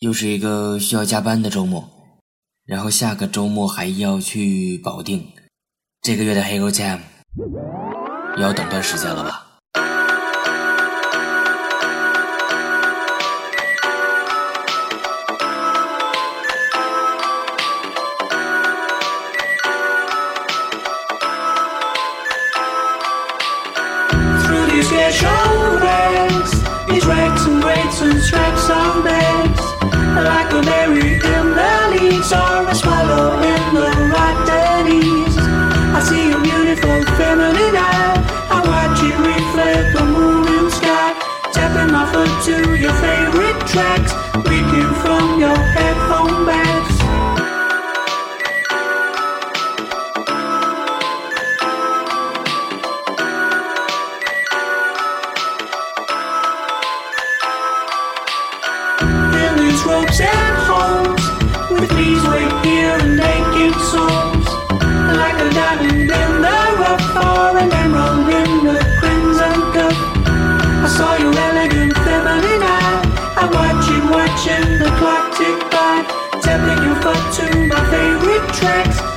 又是一个需要加班的周末，然后下个周末还要去保定，这个月的黑狗 jam 要等段时间了吧？She reflect the moon and sky. Tapping off to your favorite tracks. Reading from your headphone bags. These ropes and homes with these way here and naked souls like a diamond. button my favorite tracks.